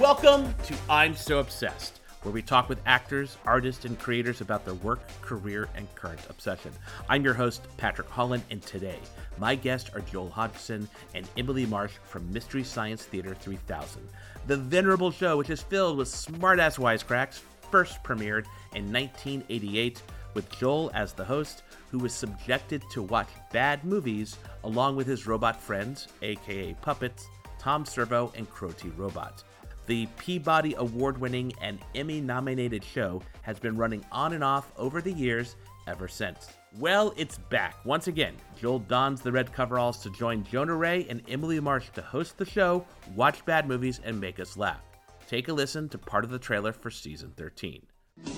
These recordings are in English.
Welcome to I'm So Obsessed, where we talk with actors, artists, and creators about their work, career, and current obsession. I'm your host, Patrick Holland, and today, my guests are Joel Hodgson and Emily Marsh from Mystery Science Theater 3000, the venerable show which is filled with smartass wisecracks, first premiered in 1988 with Joel as the host, who was subjected to watch bad movies along with his robot friends, aka puppets, Tom Servo and Crow T Robot. The Peabody Award winning and Emmy nominated show has been running on and off over the years ever since. Well, it's back. Once again, Joel dons the red coveralls to join Jonah Ray and Emily Marsh to host the show, watch bad movies, and make us laugh. Take a listen to part of the trailer for season 13.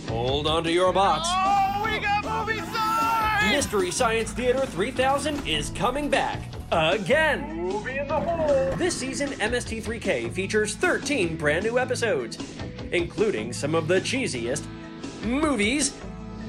Hold on to your box. Oh, we got movie signs! Mystery Science Theater 3000 is coming back again. Movie in the hole. This season, MST3K features 13 brand new episodes, including some of the cheesiest movies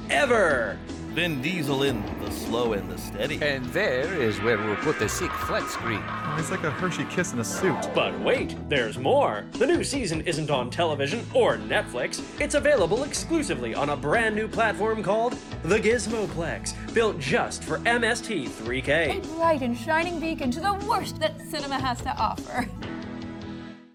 ever. Vin Diesel in The Slow and the Steady. And there is where we'll put the sick flat screen. Oh, it's like a Hershey kiss in a suit. But wait, there's more. The new season isn't on television or Netflix. It's available exclusively on a brand new platform called The Gizmoplex, built just for MST3K. A bright and shining beacon to the worst that cinema has to offer.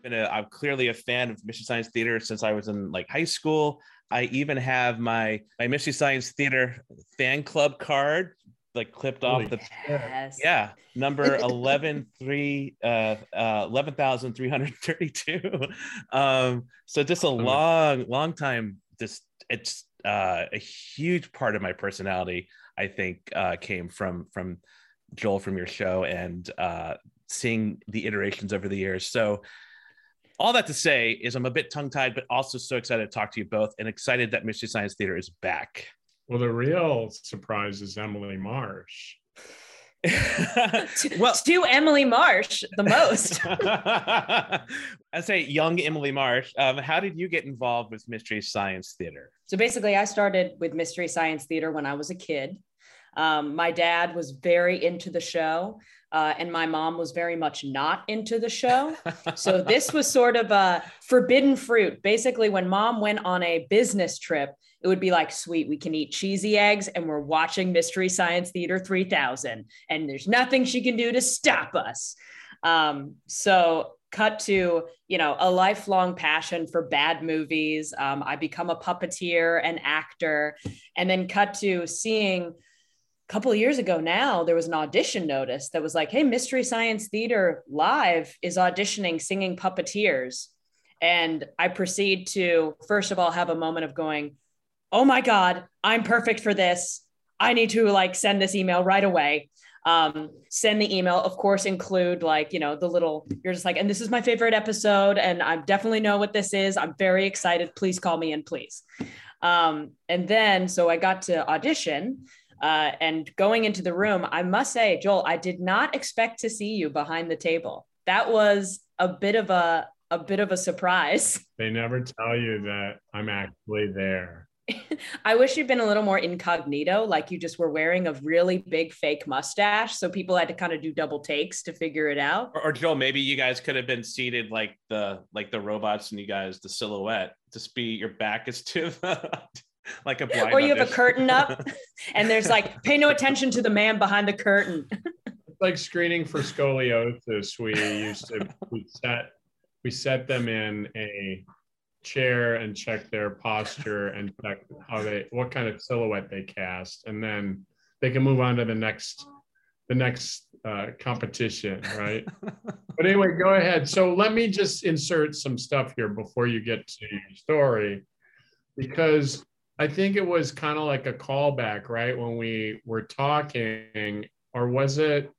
Been a, I'm clearly a fan of Mystery Science Theater since I was in like high school. I even have my my Mystery Science Theater fan club card like clipped off Holy the Yes. yeah number 11 3 uh, uh 11332 um so just a long long time just it's uh a huge part of my personality i think uh came from from joel from your show and uh seeing the iterations over the years. So all that to say is i'm a bit tongue tied but also so excited to talk to you both and excited that mystery science theater is back Well, the real surprise is Emily Marsh. well to Emily Marsh the most. I say young Emily Marsh. Um, how did you get involved with Mystery Science Theater? so basically, I started with Mystery Science Theater when I was a kid. Um, my dad was very into the show, uh, and my mom was very much not into the show. So this was sort of a forbidden fruit. Basically, when mom went on a business trip, it would be like, sweet, we can eat cheesy eggs, and we're watching Mystery Science Theater 3000, and there's nothing she can do to stop us. Um, so cut to you know a lifelong passion for bad movies um, i become a puppeteer and actor and then cut to seeing couple of years ago now there was an audition notice that was like hey mystery science theater live is auditioning singing puppeteers. And i proceed to first of all have a moment of going oh my god i'm perfect for this. I need to like send this email right away. Um, send the email of course include like you know the little you're just like and this is my favorite episode and i definitely know what this is. I'm very excited. Please call me in please. Um, and then so i got to audition uh, and going into the room i must say joel i did not expect to see you behind the table that was a bit of a a bit of a surprise They never tell you that I'm actually there. I wish you'd been a little more incognito, like you just were wearing a really big fake mustache. So people had to kind of do double takes to figure it out. Or, or Joel, maybe you guys could have been seated like the like the robots and you guys the silhouette. Just be your back is to the like a blind. Or you have a curtain up and there's like, pay no attention to the man behind the curtain. It's like screening for scoliosis. We used to we set we set them in a chair and check their posture and check how they what kind of silhouette they cast, and then they can move on to the next the next uh, competition, right? but anyway, go ahead. So let me just insert some stuff here before you get to your story, because I think it was kind of like a callback, right? When we were talking, or was it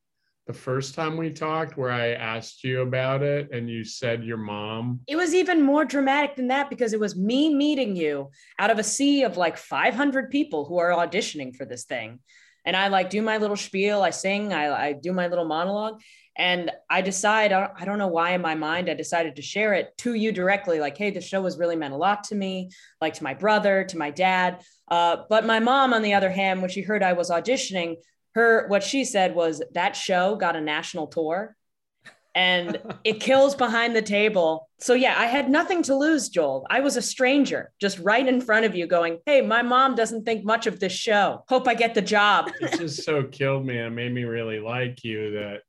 the first time we talked where I asked you about it and you said your mom? It was even more dramatic than that because it was me meeting you out of a sea of like 500 people who are auditioning for this thing. And I like do my little spiel, I sing, I, I do my little monologue. And I decide, I don't know why in my mind, I decided to share it to you directly like, hey, the show has really meant a lot to me, like to my brother, to my dad. Uh, but my mom, on the other hand, when she heard I was auditioning, her what she said was that show got a national tour and it kills behind the table. So yeah, I had nothing to lose, Joel. I was a stranger just right in front of you going, "Hey, my mom doesn't think much of this show. Hope I get the job." It just so killed me and made me really like you that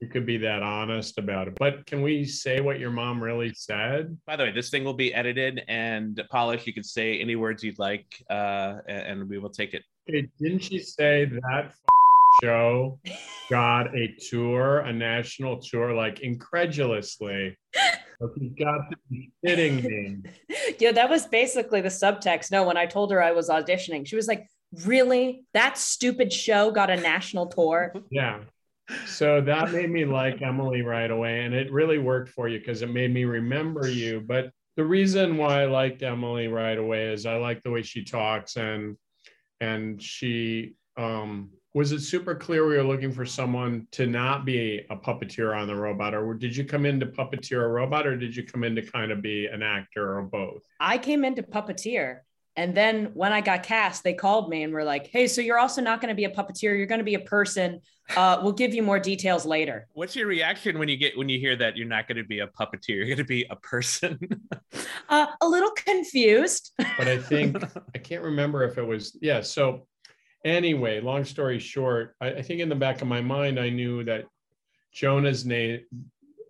you could be that honest about it. But can we say what your mom really said? By the way, this thing will be edited and polished. You can say any words you'd like, uh, and we will take it. Okay, didn't she say that show got a tour, a national tour, like incredulously? Like you got to be kidding me. yeah, that was basically the subtext. No, when I told her I was auditioning, she was like, Really? That stupid show got a national tour? Yeah. So that made me like Emily right away. And it really worked for you because it made me remember you. But the reason why I liked Emily right away is I like the way she talks and and she um was it super clear we were looking for someone to not be a puppeteer on the robot or did you come in to puppeteer a robot or did you come in to kind of be an actor or both i came in to puppeteer and then when I got cast, they called me and were like, "Hey, so you're also not going to be a puppeteer. You're going to be a person. Uh, we'll give you more details later." What's your reaction when you get when you hear that you're not going to be a puppeteer? You're going to be a person. uh, a little confused. but I think I can't remember if it was yeah. So anyway, long story short, I, I think in the back of my mind, I knew that Jonah's name,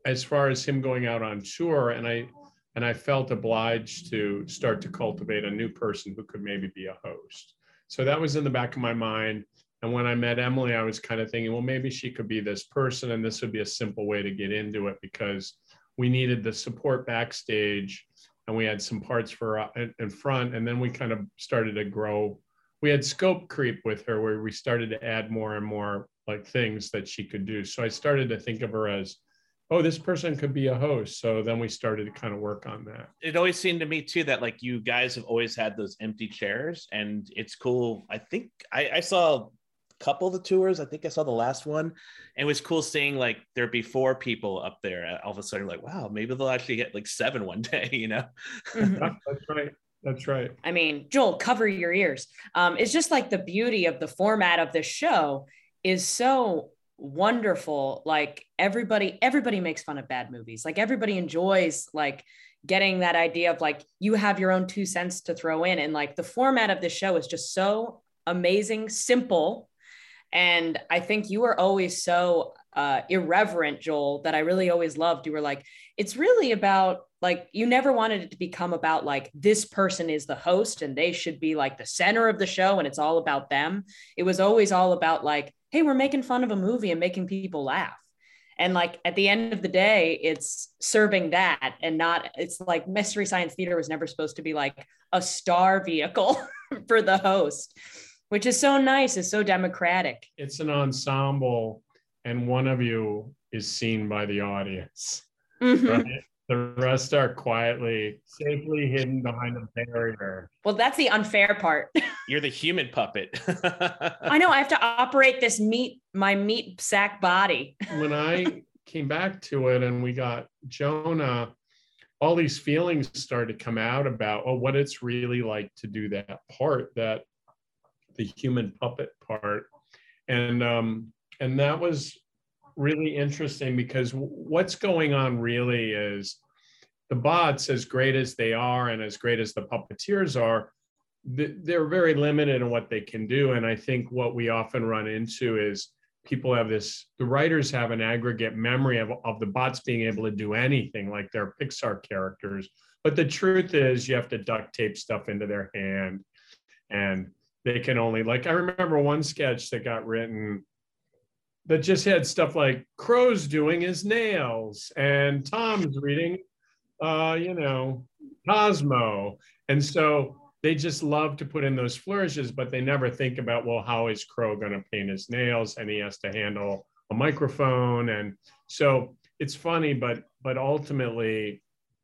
as far as him going out on tour, and I and I felt obliged to start to cultivate a new person who could maybe be a host. So that was in the back of my mind. And when I met Emily, I was kind of thinking, well, maybe she could be this person, and this would be a simple way to get into it because we needed the support backstage, and we had some parts for uh, in front, and then we kind of started to grow. We had scope creep with her, where we started to add more and more like things that she could do. So I started to think of her as oh, this person could be a host. So then we started to kind of work on that. It always seemed to me too that like you guys have always had those empty chairs, and it's cool. I think I, I saw a couple of the tours. I think I saw the last one, and it was cool seeing like there'd be four people up there. All of a sudden, like wow, maybe they'll actually get like seven one day. You know? Mm-hmm. That's right. That's right. I mean, Joel, cover your ears. Um, it's just like the beauty of the format of this show is so wonderful like everybody everybody makes fun of bad movies like everybody enjoys like getting that idea of like you have your own two cents to throw in and like the format of the show is just so amazing simple and i think you were always so uh, irreverent joel that i really always loved. You were like it's really about like you never wanted it to become about like this person is the host and they should be like the center of the show and it's all about them. It was always all about like hey, we're making fun of a movie and making people laugh. And like at the end of the day, it's serving that and not, it's like Mystery Science Theater was never supposed to be like a star vehicle for the host, which is so nice, is so democratic. It's an ensemble, and one of you is seen by the audience. Mm-hmm. Right? The rest are quietly, safely hidden behind a barrier. Well, that's the unfair part. You're the human puppet. I know. I have to operate this meat, my meat sack body. when I came back to it and we got Jonah, all these feelings started to come out about oh, what it's really like to do that part, that the human puppet part, and um, and that was really interesting because what's going on really is the bots, as great as they are and as great as the puppeteers are, they're very limited in what they can do. And I think what we often run into is people have this, the writers have an aggregate memory of, of the bots being able to do anything like they're Pixar characters. But the truth is, you have to duct tape stuff into their hand. And they can only, like, I remember one sketch that got written that just had stuff like Crow's doing his nails and Tom's reading, uh, you know, Cosmo. And so they just love to put in those flourishes, but they never think about, well, how is Crow going to paint his nails? And he has to handle a microphone. And so it's funny, but but ultimately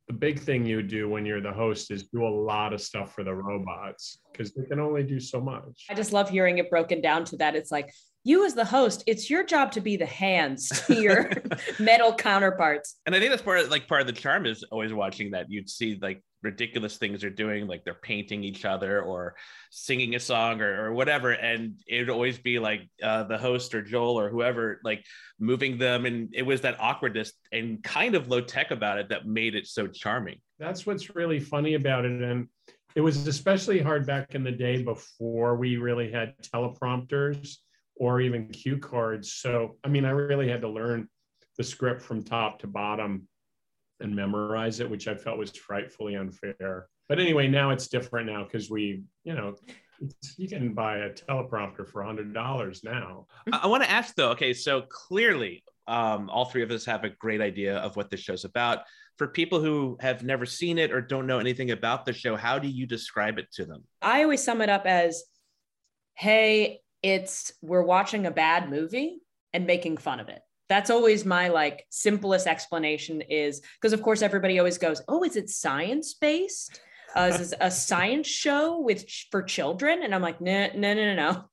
the big thing you do when you're the host is do a lot of stuff for the robots because they can only do so much. I just love hearing it broken down to that. It's like you as the host, it's your job to be the hands to your metal counterparts. And I think that's part of like part of the charm is always watching that. You'd see like ridiculous things they're doing, like they're painting each other or singing a song or, or whatever. And it would always be like uh, the host or Joel or whoever like moving them. And it was that awkwardness and kind of low tech about it that made it so charming. That's what's really funny about it. And it was especially hard back in the day before we really had teleprompters or even cue cards. So, I mean, I really had to learn the script from top to bottom and memorize it, which I felt was frightfully unfair. But anyway, now it's different now because we, you know, you can buy a teleprompter for $100 now. I want to ask though, okay, so clearly um, all three of us have a great idea of what this show's about. For people who have never seen it or don't know anything about the show, how do you describe it to them? I always sum it up as hey, it's we're watching a bad movie and making fun of it that's always my like simplest explanation is because of course everybody always goes oh is it science based uh, is this a science show with for children? And i'm like no no no no no.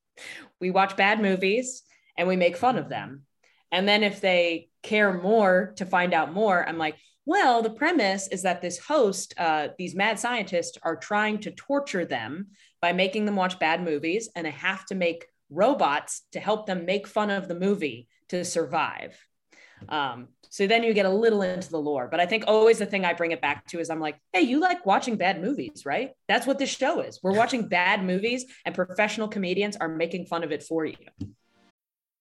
We watch bad movies and we make fun of them. And then if they care more to find out more i'm like well the premise is that this host uh, these mad scientists are trying to torture them by making them watch bad movies and they have to make robots to help them make fun of the movie to survive. Um, so then you get a little into the lore. But I think always the thing I bring it back to is I'm like, hey, you like watching bad movies, right? That's what this show is. We're watching bad movies, and professional comedians are making fun of it for you.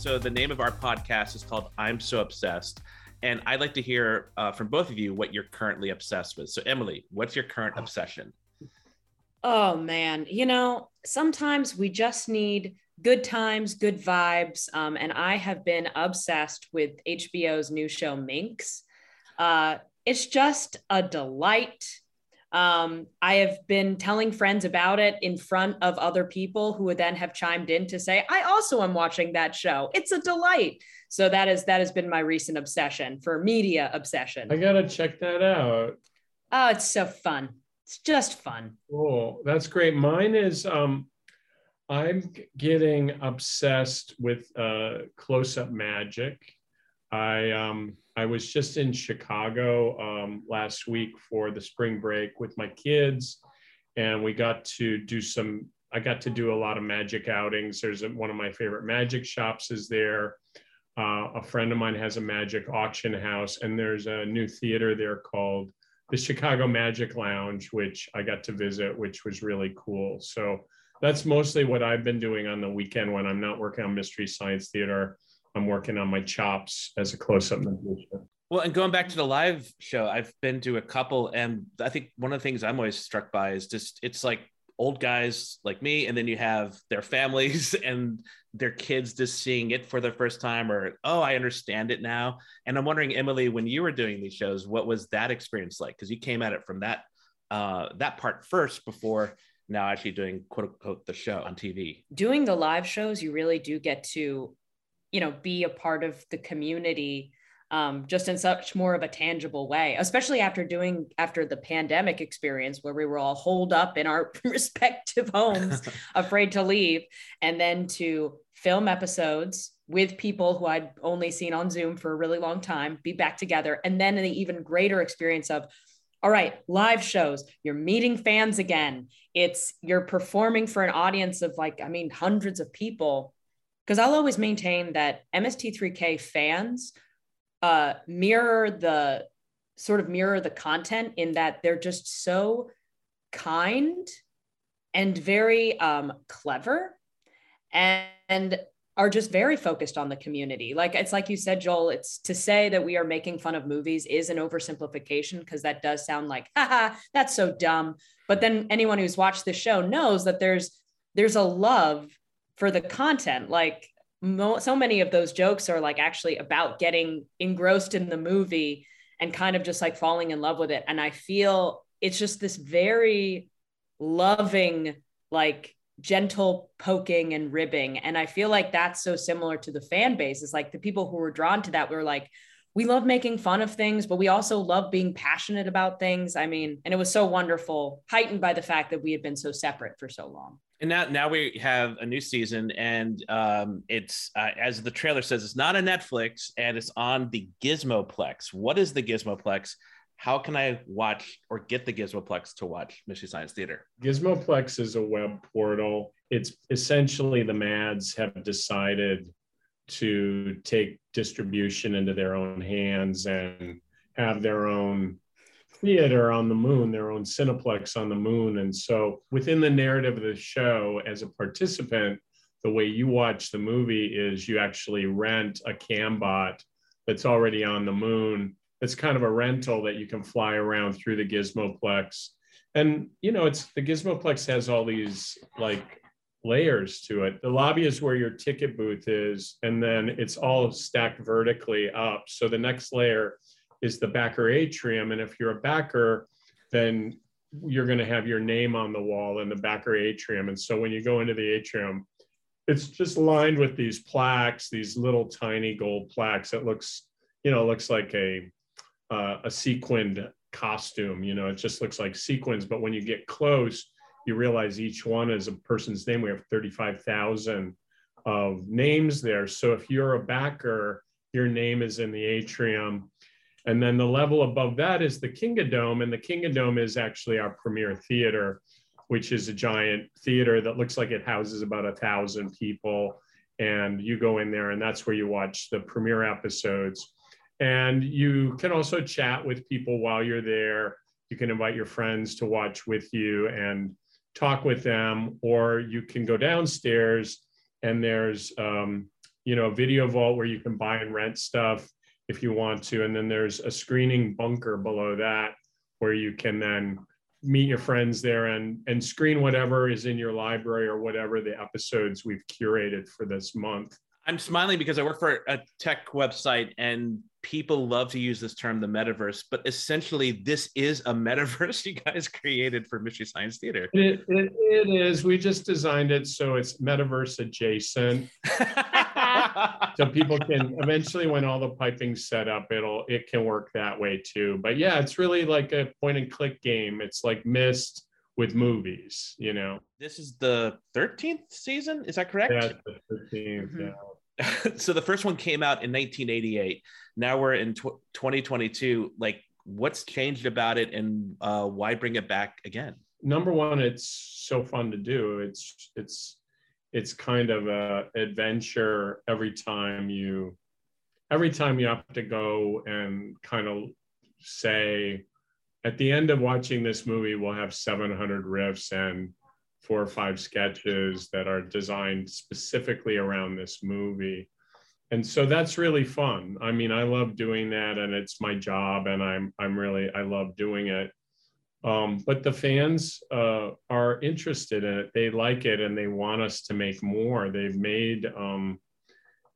So the name of our podcast is called I'm So Obsessed. And I'd like to hear uh, from both of you what you're currently obsessed with. So, Emily, what's your current obsession? Oh, man. You know, sometimes we just need good times, good vibes. Um, and I have been obsessed with HBO's new show, Minx. Uh, it's just a delight. Um, I have been telling friends about it in front of other people who would then have chimed in to say, I also am watching that show. It's a delight. So that is that has been my recent obsession for media obsession. I gotta check that out. Oh, it's so fun. It's just fun. Cool. That's great. Mine is um I'm getting obsessed with uh close-up magic. I um I was just in Chicago um, last week for the spring break with my kids, and we got to do some. I got to do a lot of magic outings. There's a, one of my favorite magic shops is there. Uh, a friend of mine has a magic auction house, and there's a new theater there called the Chicago Magic Lounge, which I got to visit, which was really cool. So that's mostly what I've been doing on the weekend when I'm not working on Mystery Science Theater. I'm working on my chops as a close-up magician. Well, and going back to the live show, I've been to a couple, and I think one of the things I'm always struck by is just it's like old guys like me, and then you have their families and their kids just seeing it for the first time, or oh, I understand it now. And I'm wondering, Emily, when you were doing these shows, what was that experience like? Because you came at it from that uh, that part first before now actually doing quote unquote the show on TV. Doing the live shows, you really do get to you know be a part of the community um, just in such more of a tangible way especially after doing after the pandemic experience where we were all holed up in our respective homes afraid to leave and then to film episodes with people who I'd only seen on Zoom for a really long time, be back together. And then the even greater experience of, all right, live shows, you're meeting fans again. It's you're performing for an audience of like, I mean, hundreds of people because I'll always maintain that MST3K fans uh, mirror the sort of mirror the content in that they're just so kind and very um, clever and, and are just very focused on the community. Like it's like you said, Joel, it's to say that we are making fun of movies is an oversimplification because that does sound like, haha, that's so dumb. But then anyone who's watched the show knows that there's there's a love for the content. Like mo- so many of those jokes are like actually about getting engrossed in the movie and kind of just like falling in love with it. And I feel it's just this very loving, like gentle poking and ribbing. And I feel like that's so similar to the fan base. It's like the people who were drawn to that were like, we love making fun of things, but we also love being passionate about things. I mean, and it was so wonderful, heightened by the fact that we had been so separate for so long. And now, now we have a new season, and um, it's uh, as the trailer says, it's not a Netflix, and it's on the Gizmoplex. What is the Gizmoplex? How can I watch or get the Gizmoplex to watch Mystery Science Theater? Gizmoplex is a web portal. It's essentially the Mads have decided to take distribution into their own hands and have their own theater on the moon, their own Cineplex on the moon. And so within the narrative of the show, as a participant, the way you watch the movie is you actually rent a cambot that's already on the moon. It's kind of a rental that you can fly around through the Gizmoplex. And you know, it's the Gizmoplex has all these like layers to it. The lobby is where your ticket booth is, and then it's all stacked vertically up. So the next layer is the backer atrium. And if you're a backer, then you're going to have your name on the wall in the backer atrium. And so when you go into the atrium, it's just lined with these plaques, these little tiny gold plaques. It looks, you know, looks like a uh, a sequined costume. You know, it just looks like sequins. But when you get close, you realize each one is a person's name. We have 35,000 of names there. So if you're a backer, your name is in the atrium. And then the level above that is the Kinga Dome. And the Kinga Dome is actually our premier theater, which is a giant theater that looks like it houses about a thousand people. And you go in there, and that's where you watch the premiere episodes. And you can also chat with people while you're there. You can invite your friends to watch with you and talk with them, or you can go downstairs and there's um, you know a video vault where you can buy and rent stuff if you want to. And then there's a screening bunker below that where you can then meet your friends there and, and screen whatever is in your library or whatever the episodes we've curated for this month. I'm smiling because I work for a tech website and people love to use this term, the metaverse, but essentially this is a metaverse you guys created for Mystery Science Theater. It, it, it is. We just designed it so it's metaverse adjacent. so people can eventually when all the piping's set up it'll it can work that way too. But yeah it's really like a point and click game. It's like Myst with movies you know? This is the 13th season? Is that correct? Yeah the 13th mm-hmm. yeah. So the first one came out in 1988 now we're in tw- 2022 like what's changed about it and uh, why bring it back again? Number one it's so fun to do. It's it's it's kind of a adventure every time you every time you have to go and kind of say at the end of watching this movie we'll have 700 riffs and four or five sketches that are designed specifically around this movie. And so that's really fun. I mean i love doing that and it's my job and i'm i'm really i love doing it um, but the fans uh, are interested in it. They like it and they want us to make more. They've made um,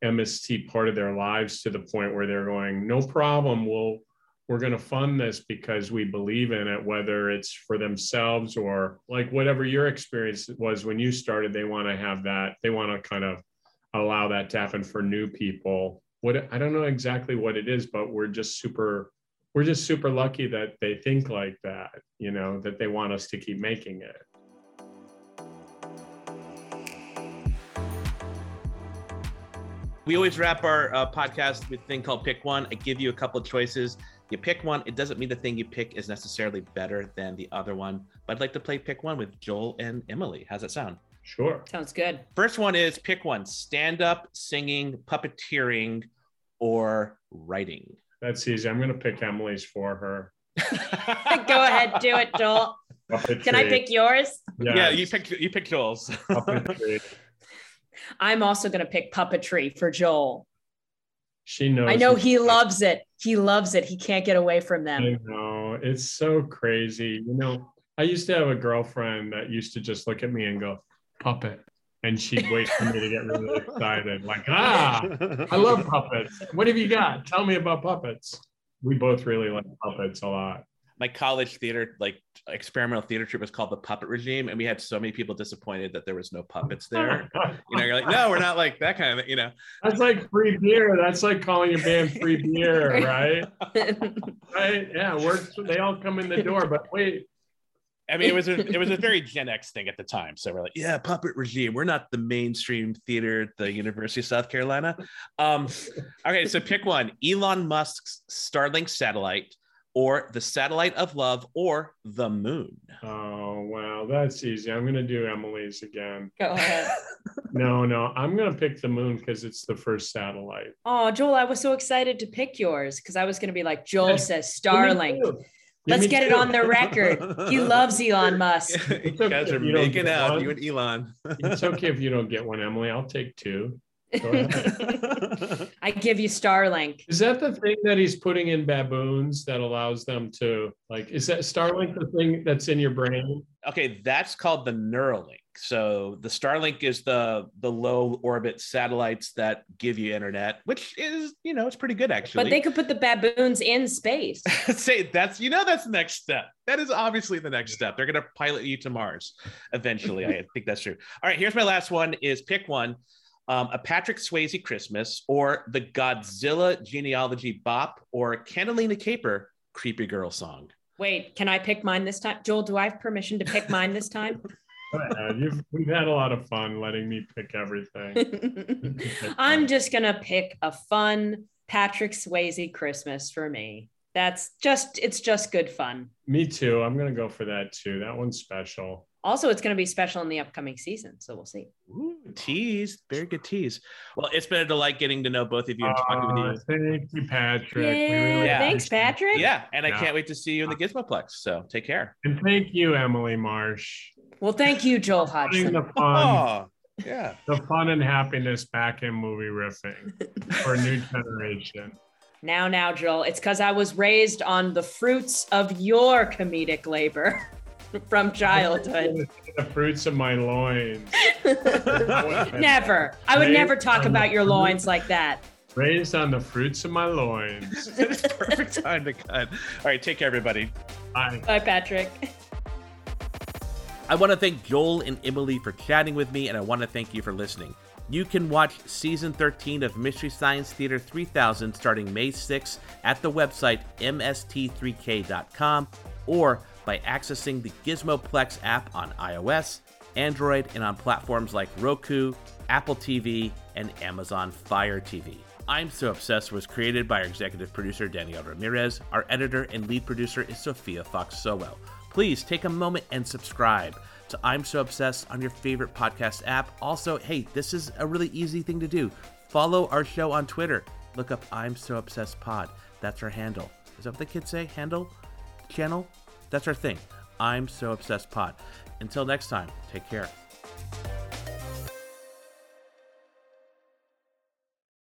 MST part of their lives to the point where they're going, no problem. We'll, we're going to fund this because we believe in it, whether it's for themselves or like whatever your experience was when you started, they want to have that. They want to kind of allow that to happen for new people. What I don't know exactly what it is, but we're just super we're just super lucky that they think like that, you know, that they want us to keep making it. We always wrap our uh, podcast with a thing called Pick One. I give you a couple of choices. You pick one. It doesn't mean the thing you pick is necessarily better than the other one. But I'd like to play Pick One with Joel and Emily. How's that sound? Sure. Sounds good. First one is pick one stand up, singing, puppeteering, or writing. That's easy. I'm gonna pick Emily's for her. Go ahead, do it, Joel. Can I pick yours? Yeah, you picked you picked Joel's. Puppetry. I'm also going to pick puppetry for Joel. She knows. I know it. he loves it. He loves it. He can't get away from them. I know. It's so crazy. You know, I used to have a girlfriend that used to just look at me and go, puppet. And she'd wait for me to get really excited. Like, ah, I love puppets. What have you got? Tell me about puppets. We both really like puppets a lot. My college theater, like experimental theater troupe, was called the Puppet Regime, and we had so many people disappointed that there was no puppets there. You know, you're like, no, we're not like that kind of, you know. That's like free beer. That's like calling your band free beer, right? right? Yeah, we're they all come in the door, but wait, I mean, it was a it was a very Gen X thing at the time. So we're like, yeah, puppet regime. We're not the mainstream theater at the University of South Carolina. Um, okay, so pick one: Elon Musk's Starlink satellite, or the satellite of love, or the moon. Oh wow, that's easy. I'm gonna do Emily's again. Go ahead. No, no, I'm gonna pick the moon because it's the first satellite. Oh, Joel, I was so excited to pick yours because I was going to be like, Joel says Give me Starlink. Two. Give Let's me get it on the record. He loves Elon Musk. you okay guys are if you don't making get out, one. you and Elon. It's okay if you don't get one, Emily. I'll take two. I give you Starlink. Is that the thing that he's putting in baboons that allows them to like? Is that Starlink the thing that's in your brain? Okay, that's called the Neuralink. So the Starlink is the the low orbit satellites that give you internet, which is you know it's pretty good actually. But they could put the baboons in space. say that's you know that's the next step. That is obviously the next step. They're gonna pilot you to Mars eventually. I think that's true. All right, here's my last one: is pick one. Um, a Patrick Swayze Christmas, or the Godzilla genealogy bop, or Catalina Caper creepy girl song. Wait, can I pick mine this time? Joel, do I have permission to pick mine this time? Go. Uh, you've, we've had a lot of fun letting me pick everything. I'm just going to pick a fun Patrick Swayze Christmas for me. That's just, it's just good fun. Me too. I'm gonna go for that too. That one's special. Also, it's going to be special in the upcoming season. So we'll see. Ooh, tease, very good tease. Well, it's been a delight getting to know both of you and talking with Uh, you. thank you, Patrick. Yeah, really Yeah. thanks. Patrick. Yeah, and I can't wait to see you in the Gizmoplex. So take care. And thank you, Emily Marsh. Well, thank you, Joel Putting Hodgson. the fun, Oh, yeah. the fun and happiness back in movie riffing for a new generation. Now, now, Joel, it's because I was raised on the fruits of your comedic labor from childhood. The fruits of my loins. Never. I would Raised never talk about the your fruit- loins like that. Raised on the fruits of my loins. it's perfect time to cut. All right, take care, everybody. Bye. Bye, Patrick. I want to thank Joel and Emily for chatting with me, and I want to thank you for listening. You can watch season 13 of Mystery Science Theater 3000 starting May 6th at the website mst3k.com or by accessing the Gizmoplex app on iOS, Android, and on platforms like Roku, Apple TV, and Amazon Fire TV. I'm So Obsessed was created by our executive producer Danielle Ramirez. Our editor and lead producer is Sophia Fox Sowell. Please take a moment and subscribe to I'm So Obsessed on your favorite podcast app. Also, hey, this is a really easy thing to do. Follow our show on Twitter. Look up I'm So Obsessed Pod. That's our handle. Is that what the kids say? Handle? Channel? That's our thing. I'm So Obsessed Pod. Until next time, take care.